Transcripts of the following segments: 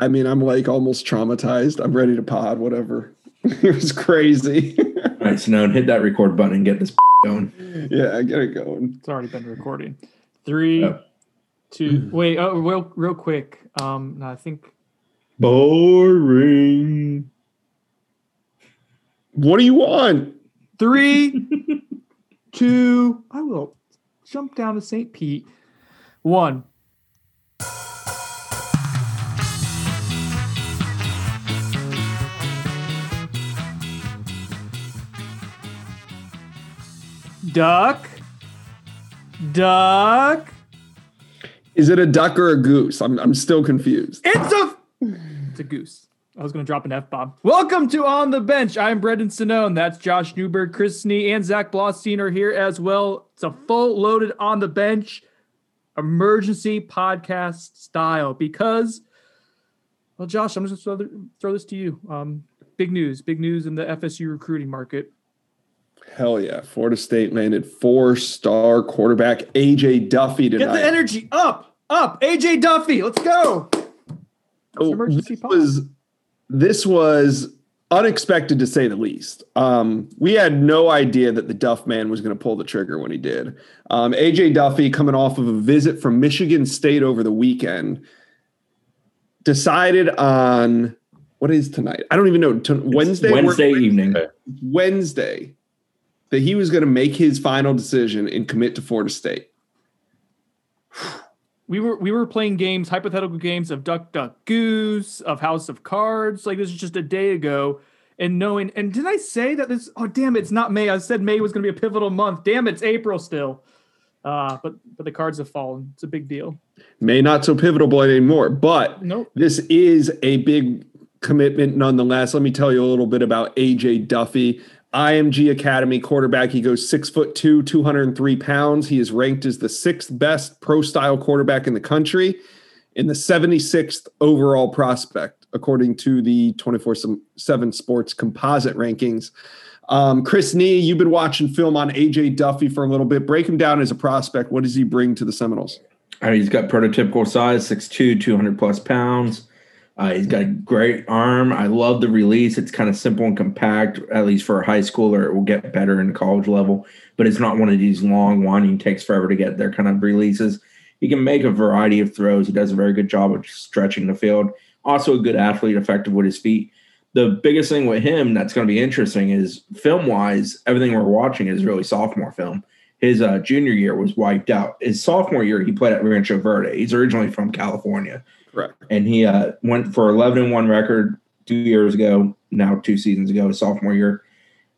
I mean, I'm like almost traumatized. I'm ready to pod, whatever. it was crazy. All right, Snowden, hit that record button and get this going. yeah, I get it going. It's already been recording. Three, Oh. two. Wait. Oh, real, real quick. Um, no, I think Boring. What do you want? three, two. I will jump down to St. Pete. One. Duck. Duck. Is it a duck or a goose? I'm I'm still confused. It's a it's a goose. I was going to drop an F bomb. Welcome to On the Bench. I'm Brendan Sonnone. That's Josh Newberg, Chris Nee, and Zach Blostein are here as well. It's a full loaded On the Bench emergency podcast style because, well, Josh, I'm just going to throw this to you. Um, big news, big news in the FSU recruiting market. Hell yeah. Florida State landed four-star quarterback AJ Duffy tonight. Get the energy up, up. AJ Duffy, let's go. Oh, emergency this pod. was this was unexpected to say the least. Um, we had no idea that the Duff man was going to pull the trigger when he did. Um, AJ Duffy, coming off of a visit from Michigan State over the weekend, decided on what is tonight? I don't even know. T- Wednesday, Wednesday evening. Wednesday, that he was going to make his final decision and commit to Florida State. we were we were playing games, hypothetical games of Duck Duck Goose, of House of Cards. Like this is just a day ago, and knowing. And did I say that this? Oh damn! It's not May. I said May was going to be a pivotal month. Damn, it's April still. Uh, but but the cards have fallen. It's a big deal. May not so pivotal anymore, but Nope. this is a big commitment nonetheless. Let me tell you a little bit about AJ Duffy. IMG Academy quarterback. He goes six foot two, 203 pounds. He is ranked as the sixth best pro style quarterback in the country in the 76th overall prospect, according to the 24 7 sports composite rankings. Um, Chris Nee, you've been watching film on AJ Duffy for a little bit. Break him down as a prospect. What does he bring to the Seminoles? Uh, he's got prototypical size, 6'2", 200 plus pounds. Uh, he's got a great arm. I love the release. It's kind of simple and compact, at least for a high schooler. It will get better in college level, but it's not one of these long, winding, takes forever to get there kind of releases. He can make a variety of throws. He does a very good job of stretching the field. Also, a good athlete, effective with his feet. The biggest thing with him that's going to be interesting is film wise, everything we're watching is really sophomore film his uh, junior year was wiped out. His sophomore year, he played at Rancho Verde. He's originally from California, Correct. and he uh, went for 11 and one record two years ago. Now two seasons ago, his sophomore year,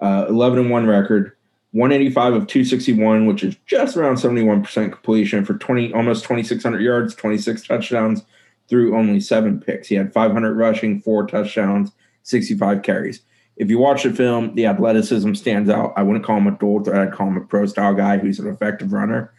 uh, 11 and one record, 185 of 261, which is just around 71 percent completion for 20, almost 2,600 yards, 26 touchdowns through only seven picks. He had 500 rushing, four touchdowns, 65 carries if you watch the film, the athleticism stands out. I wouldn't call him a dual threat. I'd call him a pro style guy who's an effective runner.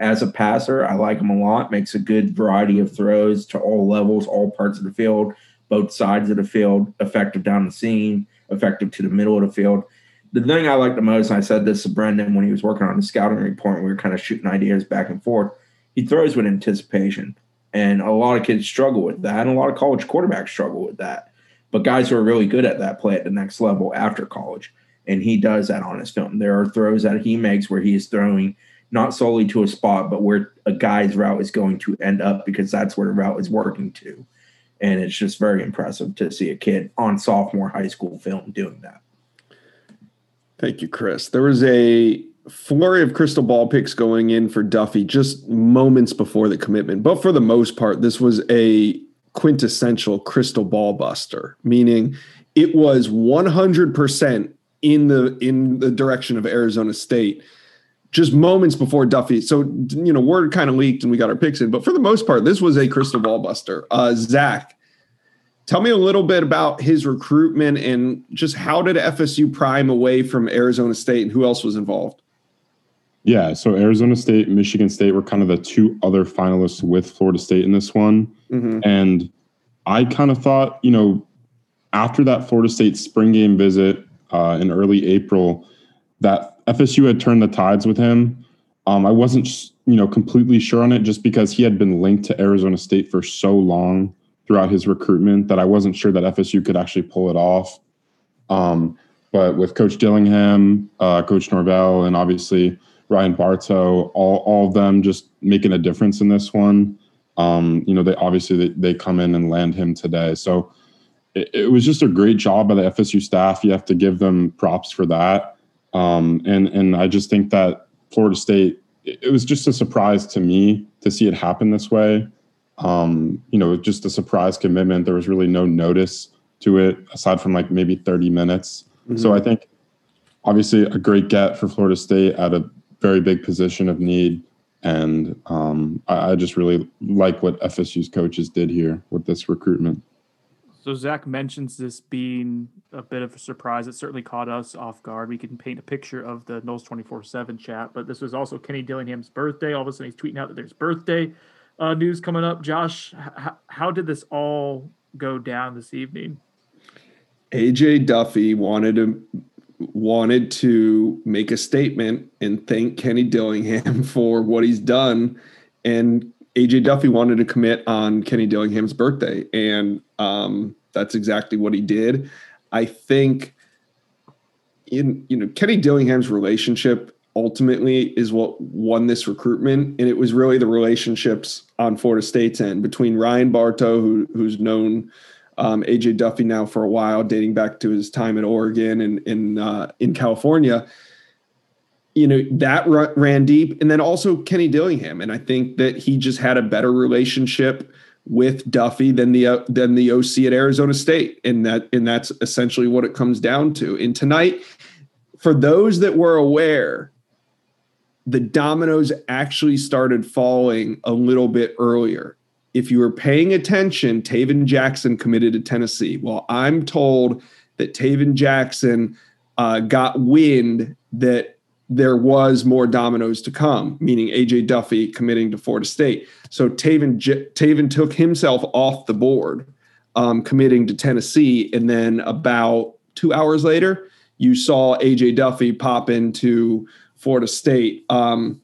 As a passer, I like him a lot. Makes a good variety of throws to all levels, all parts of the field, both sides of the field, effective down the seam, effective to the middle of the field. The thing I like the most, and I said this to Brendan when he was working on the scouting report, we were kind of shooting ideas back and forth. He throws with anticipation. And a lot of kids struggle with that, and a lot of college quarterbacks struggle with that but guys who are really good at that play at the next level after college. And he does that on his film. There are throws that he makes where he is throwing not solely to a spot, but where a guy's route is going to end up because that's where the route is working to. And it's just very impressive to see a kid on sophomore high school film doing that. Thank you, Chris. There was a flurry of crystal ball picks going in for Duffy just moments before the commitment. But for the most part, this was a quintessential crystal ball buster, meaning it was 100% in the in the direction of Arizona State just moments before Duffy. So, you know, word kind of leaked and we got our picks in, but for the most part, this was a crystal ball buster. Uh, Zach, tell me a little bit about his recruitment and just how did FSU prime away from Arizona State and who else was involved? Yeah, so Arizona State, Michigan State were kind of the two other finalists with Florida State in this one. Mm-hmm. And I kind of thought, you know, after that Florida State spring game visit uh, in early April, that FSU had turned the tides with him. Um, I wasn't, you know, completely sure on it just because he had been linked to Arizona State for so long throughout his recruitment that I wasn't sure that FSU could actually pull it off. Um, but with Coach Dillingham, uh, Coach Norvell, and obviously Ryan Bartow, all, all of them just making a difference in this one. Um, you know, they obviously they, they come in and land him today. So it, it, was just a great job by the FSU staff. You have to give them props for that. Um, and and I just think that Florida State, it, it was just a surprise to me to see it happen this way. Um, you know, just a surprise commitment. There was really no notice to it aside from like maybe 30 minutes. Mm-hmm. So I think obviously a great get for Florida State at a very big position of need. And um, I, I, just really like what FSU's coaches did here with this recruitment. So Zach mentions this being a bit of a surprise. It certainly caught us off guard. We can paint a picture of the Noles 24-7 chat, but this was also Kenny Dillingham's birthday. All of a sudden he's tweeting out that there's birthday uh, news coming up. Josh, h- how did this all go down this evening? AJ Duffy wanted to wanted to make a statement and thank Kenny Dillingham for what he's done. And AJ Duffy wanted to commit on Kenny Dillingham's birthday. And um, that's exactly what he did. I think in you know Kenny Dillingham's relationship ultimately is what won this recruitment, and it was really the relationships on Florida State's end between Ryan Bartow, who, who's known um, AJ Duffy now for a while, dating back to his time at Oregon and in uh, in California. You know that ran deep, and then also Kenny Dillingham, and I think that he just had a better relationship with Duffy than the uh, than the OC at Arizona State, and that and that's essentially what it comes down to. And tonight, for those that were aware, the dominoes actually started falling a little bit earlier if you were paying attention, Tayven Jackson committed to Tennessee. Well, I'm told that Tayven Jackson uh, got wind that there was more dominoes to come, meaning AJ Duffy committing to Florida State. So Tayven J- Tayven took himself off the board, um, committing to Tennessee. And then about two hours later, you saw AJ Duffy pop into Florida State. Um,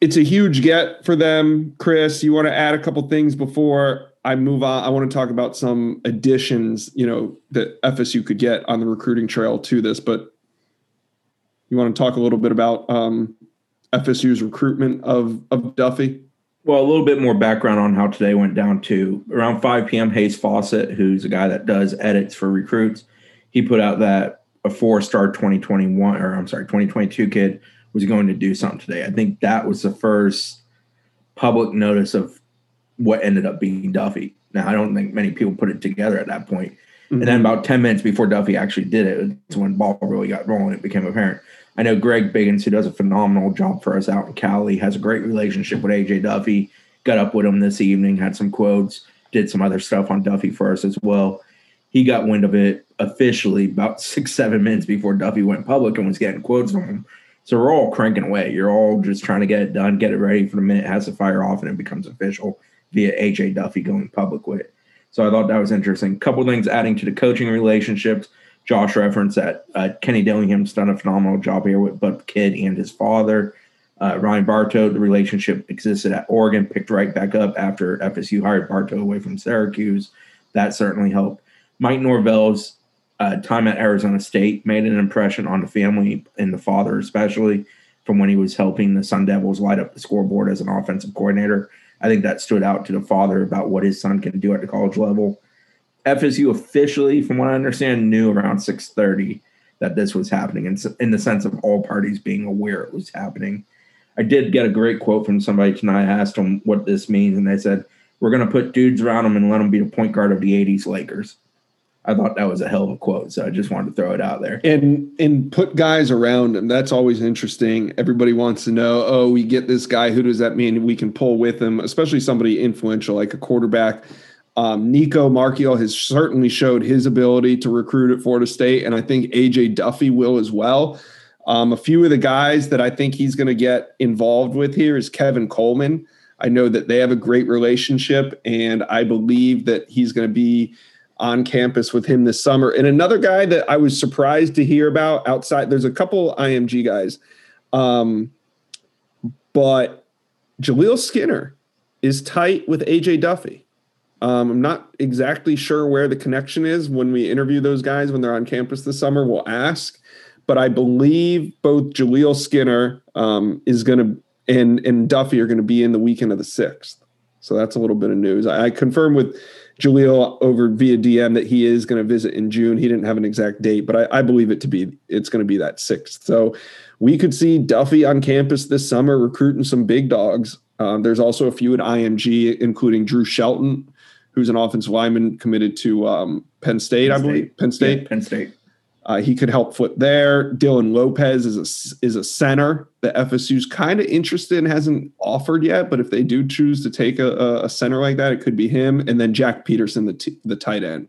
it's a huge get for them. Chris, you want to add a couple things before I move on? I want to talk about some additions, you know, that FSU could get on the recruiting trail to this, but you want to talk a little bit about um, FSU's recruitment of of Duffy? Well, a little bit more background on how today went down to around 5 p.m. Hayes Fawcett, who's a guy that does edits for recruits, he put out that a four-star 2021 or I'm sorry, 2022 kid was going to do something today. I think that was the first public notice of what ended up being Duffy. Now, I don't think many people put it together at that point. Mm-hmm. And then about 10 minutes before Duffy actually did it, it's when ball really got rolling. It became apparent. I know Greg Biggins, who does a phenomenal job for us out in Cali, has a great relationship with AJ Duffy. Got up with him this evening, had some quotes, did some other stuff on Duffy for us as well. He got wind of it officially about six, seven minutes before Duffy went public and was getting quotes from him so we're all cranking away. You're all just trying to get it done, get it ready for the minute has to fire off, and it becomes official via AJ Duffy going public with it. So I thought that was interesting. Couple things adding to the coaching relationships. Josh referenced that uh, Kenny Dillingham's done a phenomenal job here with both kid and his father. Uh, Ryan Bartow, the relationship existed at Oregon, picked right back up after FSU hired Bartow away from Syracuse. That certainly helped. Mike Norvell's uh, time at Arizona State made an impression on the family and the father, especially from when he was helping the Sun Devils light up the scoreboard as an offensive coordinator. I think that stood out to the father about what his son can do at the college level. FSU officially, from what I understand, knew around 6:30 that this was happening, in, in the sense of all parties being aware it was happening. I did get a great quote from somebody tonight. I asked them what this means, and they said, "We're going to put dudes around him and let him be the point guard of the '80s Lakers." I thought that was a hell of a quote, so I just wanted to throw it out there. And and put guys around him. That's always interesting. Everybody wants to know. Oh, we get this guy. Who does that mean? We can pull with him, especially somebody influential like a quarterback. Um, Nico Marchiol has certainly showed his ability to recruit at Florida State, and I think AJ Duffy will as well. Um, a few of the guys that I think he's going to get involved with here is Kevin Coleman. I know that they have a great relationship, and I believe that he's going to be on campus with him this summer. And another guy that I was surprised to hear about outside, there's a couple IMG guys, um, but Jaleel Skinner is tight with AJ Duffy. Um, I'm not exactly sure where the connection is. When we interview those guys when they're on campus this summer, we'll ask. But I believe both Jaleel Skinner um, is going to and and Duffy are going to be in the weekend of the sixth. So that's a little bit of news. I, I with Jaleel over via DM that he is going to visit in June. He didn't have an exact date, but I, I believe it to be it's going to be that sixth. So we could see Duffy on campus this summer recruiting some big dogs. Um, there's also a few at IMG, including Drew Shelton, who's an offensive lineman committed to um, Penn State, Penn I believe. Penn State. Yeah, Penn State. Uh, he could help foot there. Dylan Lopez is a is a center that FSU's kind of interested and hasn't offered yet. But if they do choose to take a, a center like that, it could be him. And then Jack Peterson, the t- the tight end,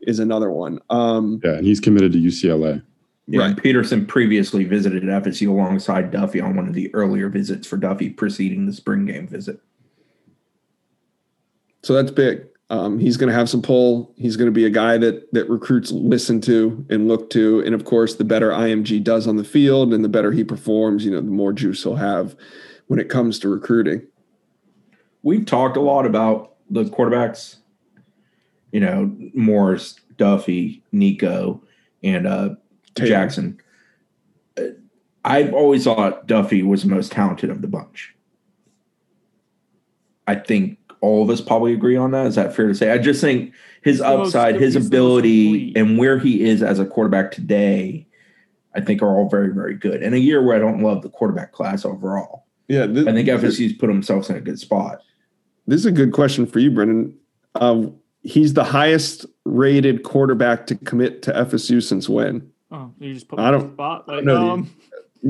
is another one. Um, yeah, and he's committed to UCLA. Yeah, right. Peterson previously visited FSU alongside Duffy on one of the earlier visits for Duffy preceding the spring game visit. So that's big. Um, he's going to have some pull. He's going to be a guy that that recruits listen to and look to. And of course, the better IMG does on the field and the better he performs, you know, the more juice he'll have when it comes to recruiting. We've talked a lot about the quarterbacks. You know, Morris, Duffy, Nico, and uh, Jackson. I've always thought Duffy was the most talented of the bunch. I think all of us probably agree on that. Is that fair to say? I just think his upside, most, his ability, and where he is as a quarterback today, I think are all very, very good. In a year where I don't love the quarterback class overall. Yeah, this, I think FSU's put themselves in a good spot. This is a good question for you, Brendan. Uh, he's the highest rated quarterback to commit to FSU since when? Oh, you just put I don't, spot. Like, um,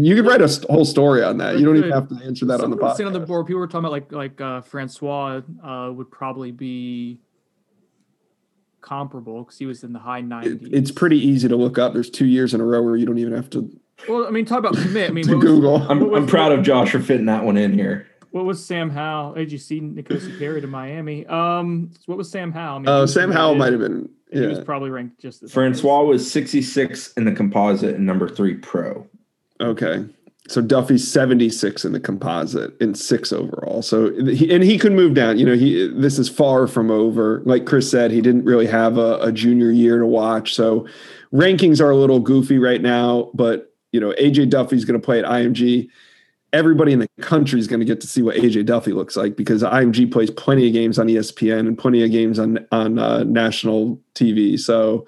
you could write a whole story on that. You don't even have to answer that on the podcast. on the board, people were talking about like like uh, Francois uh, would probably be comparable because he was in the high 90s. It, it's pretty easy to look up. There's two years in a row where you don't even have to. Well, I mean, talk about commit. I mean, to Google. I'm, was, I'm proud of Josh for fitting that one in here. What was Sam Howell? AGC N'Kosi Perry to Miami. Um, what was Sam Howell? I mean, uh, Sam Howell might have been. Yeah. He was probably ranked just. As Francois was 66 in the composite and number three pro. Okay. So Duffy's 76 in the composite and six overall. So he, and he could move down. You know, he this is far from over. Like Chris said, he didn't really have a, a junior year to watch. So rankings are a little goofy right now. But you know, AJ Duffy's going to play at IMG. Everybody in the country is going to get to see what AJ Duffy looks like because IMG plays plenty of games on ESPN and plenty of games on on uh, national TV. So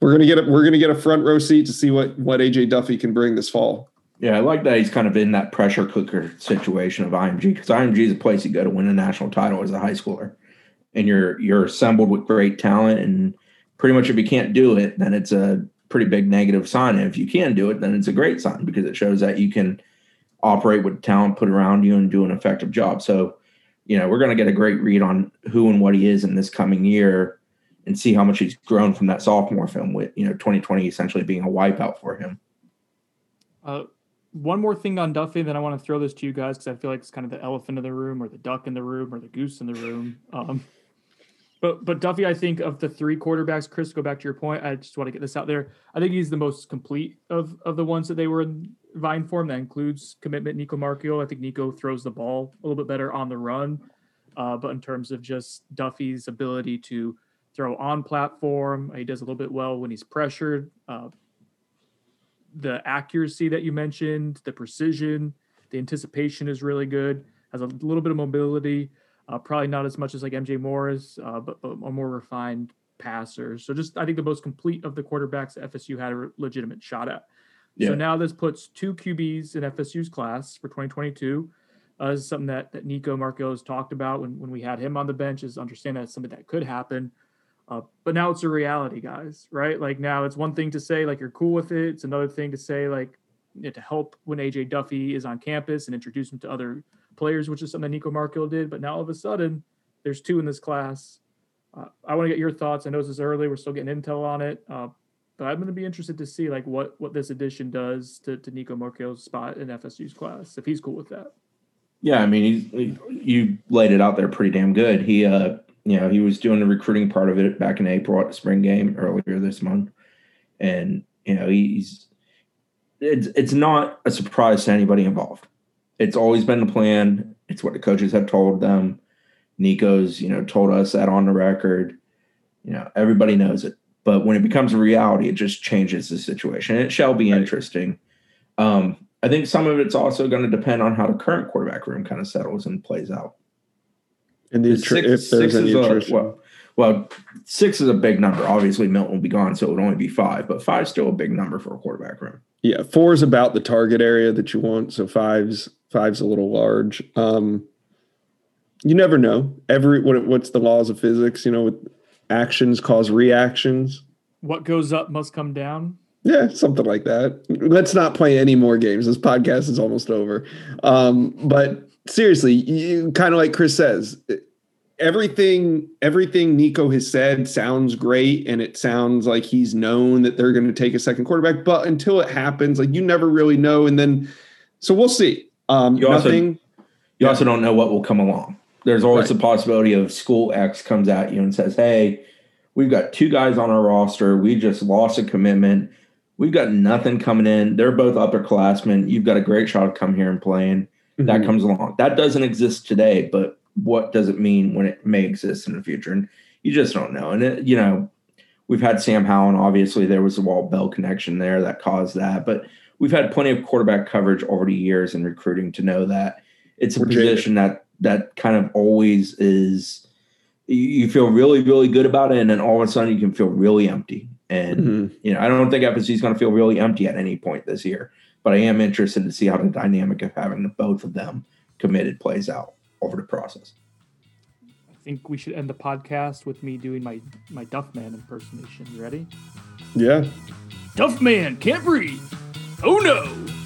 we're gonna get a, we're gonna get a front row seat to see what what AJ Duffy can bring this fall. Yeah, I like that he's kind of in that pressure cooker situation of IMG because IMG is a place you go to win a national title as a high schooler, and you're you're assembled with great talent, and pretty much if you can't do it, then it's a pretty big negative sign. And if you can do it, then it's a great sign because it shows that you can operate with talent put around you and do an effective job. So, you know, we're going to get a great read on who and what he is in this coming year and see how much he's grown from that sophomore film with, you know, 2020 essentially being a wipeout for him. Uh, one more thing on Duffy, then I want to throw this to you guys because I feel like it's kind of the elephant in the room, or the duck in the room, or the goose in the room. Um, but but Duffy, I think of the three quarterbacks, Chris, go back to your point. I just want to get this out there. I think he's the most complete of of the ones that they were in Vine form. That includes commitment Nico Marchiol. I think Nico throws the ball a little bit better on the run, uh, but in terms of just Duffy's ability to throw on platform, he does a little bit well when he's pressured. Uh, the accuracy that you mentioned, the precision, the anticipation is really good. Has a little bit of mobility, uh, probably not as much as like MJ Morris, uh, but, but, a more refined passer. So just I think the most complete of the quarterbacks FSU had a legitimate shot at. Yeah. So now this puts two QBs in FSU's class for 2022. Uh, is something that, that Nico Marchiol has talked about when, when we had him on the bench is understand that something that could happen. Uh, but now it's a reality, guys, right? Like now it's one thing to say like you're cool with it. It's another thing to say like you know, to help when AJ Duffy is on campus and introduce him to other players, which is something Nico Marchiol did. But now all of a sudden, there's two in this class. Uh, I want to get your thoughts. I know this is early. We're still getting intel on it, uh, but I'm going to be interested to see like what what this addition does to, to Nico Marchiol's spot in FSU's class if he's cool with that. Yeah, I mean, he, you laid it out there pretty damn good. He uh, you know, he was doing the recruiting part of it back in April at the spring game earlier this month. And, you know, he's it's it's not a surprise to anybody involved. It's always been the plan. It's what the coaches have told them. Nico's, you know, told us that on the record. You know, everybody knows it. But when it becomes a reality, it just changes the situation. It shall be Right. interesting. Um, I think some of it's also going to depend on how the current quarterback room kind of settles and plays out. And the Six- attri- if there's six any is a- well, well, six is a big number. Obviously, Milton will be gone, so it would only be five. But five's still a big number for a quarterback room. Yeah, four is about the target area that you want. So five's five's a little large. Um, you never know. Every what what's the laws of physics? You know, with actions cause reactions. What goes up must come down. Yeah, something like that. Let's not play any more games. This podcast is almost over. Um, but seriously, you kind of like Chris says, everything everything Nico has said sounds great, and it sounds like he's known that they're going to take a second quarterback. But until it happens, like you never really know. And then, so we'll see. Um, You also- nothing. You also don't know what will come along. There's always Right. the possibility of school X comes at you and says, "Hey, we've got two guys on our roster. We just lost a commitment. We've got nothing coming in. They're both upperclassmen. You've got a great shot of come here and playing." That Mhm. comes along. That doesn't exist today, but what does it mean when it may exist in the future? And you just don't know. And it, you know, we've had Sam Howell, and obviously there was a Walt Bell connection there that caused that. But we've had plenty of quarterback coverage over the years in recruiting to know that it's a We're position that that kind of always is. You feel really, really good about it, and then all of a sudden you can feel really empty. And Mhm. you know, I don't think FSU is going to feel really empty at any point this year. But I am interested to see how the dynamic of having the both of them committed plays out over the process. I think we should end the podcast with me doing my my Duffman impersonation. You ready? Yeah. Duffman can't breathe. Oh no!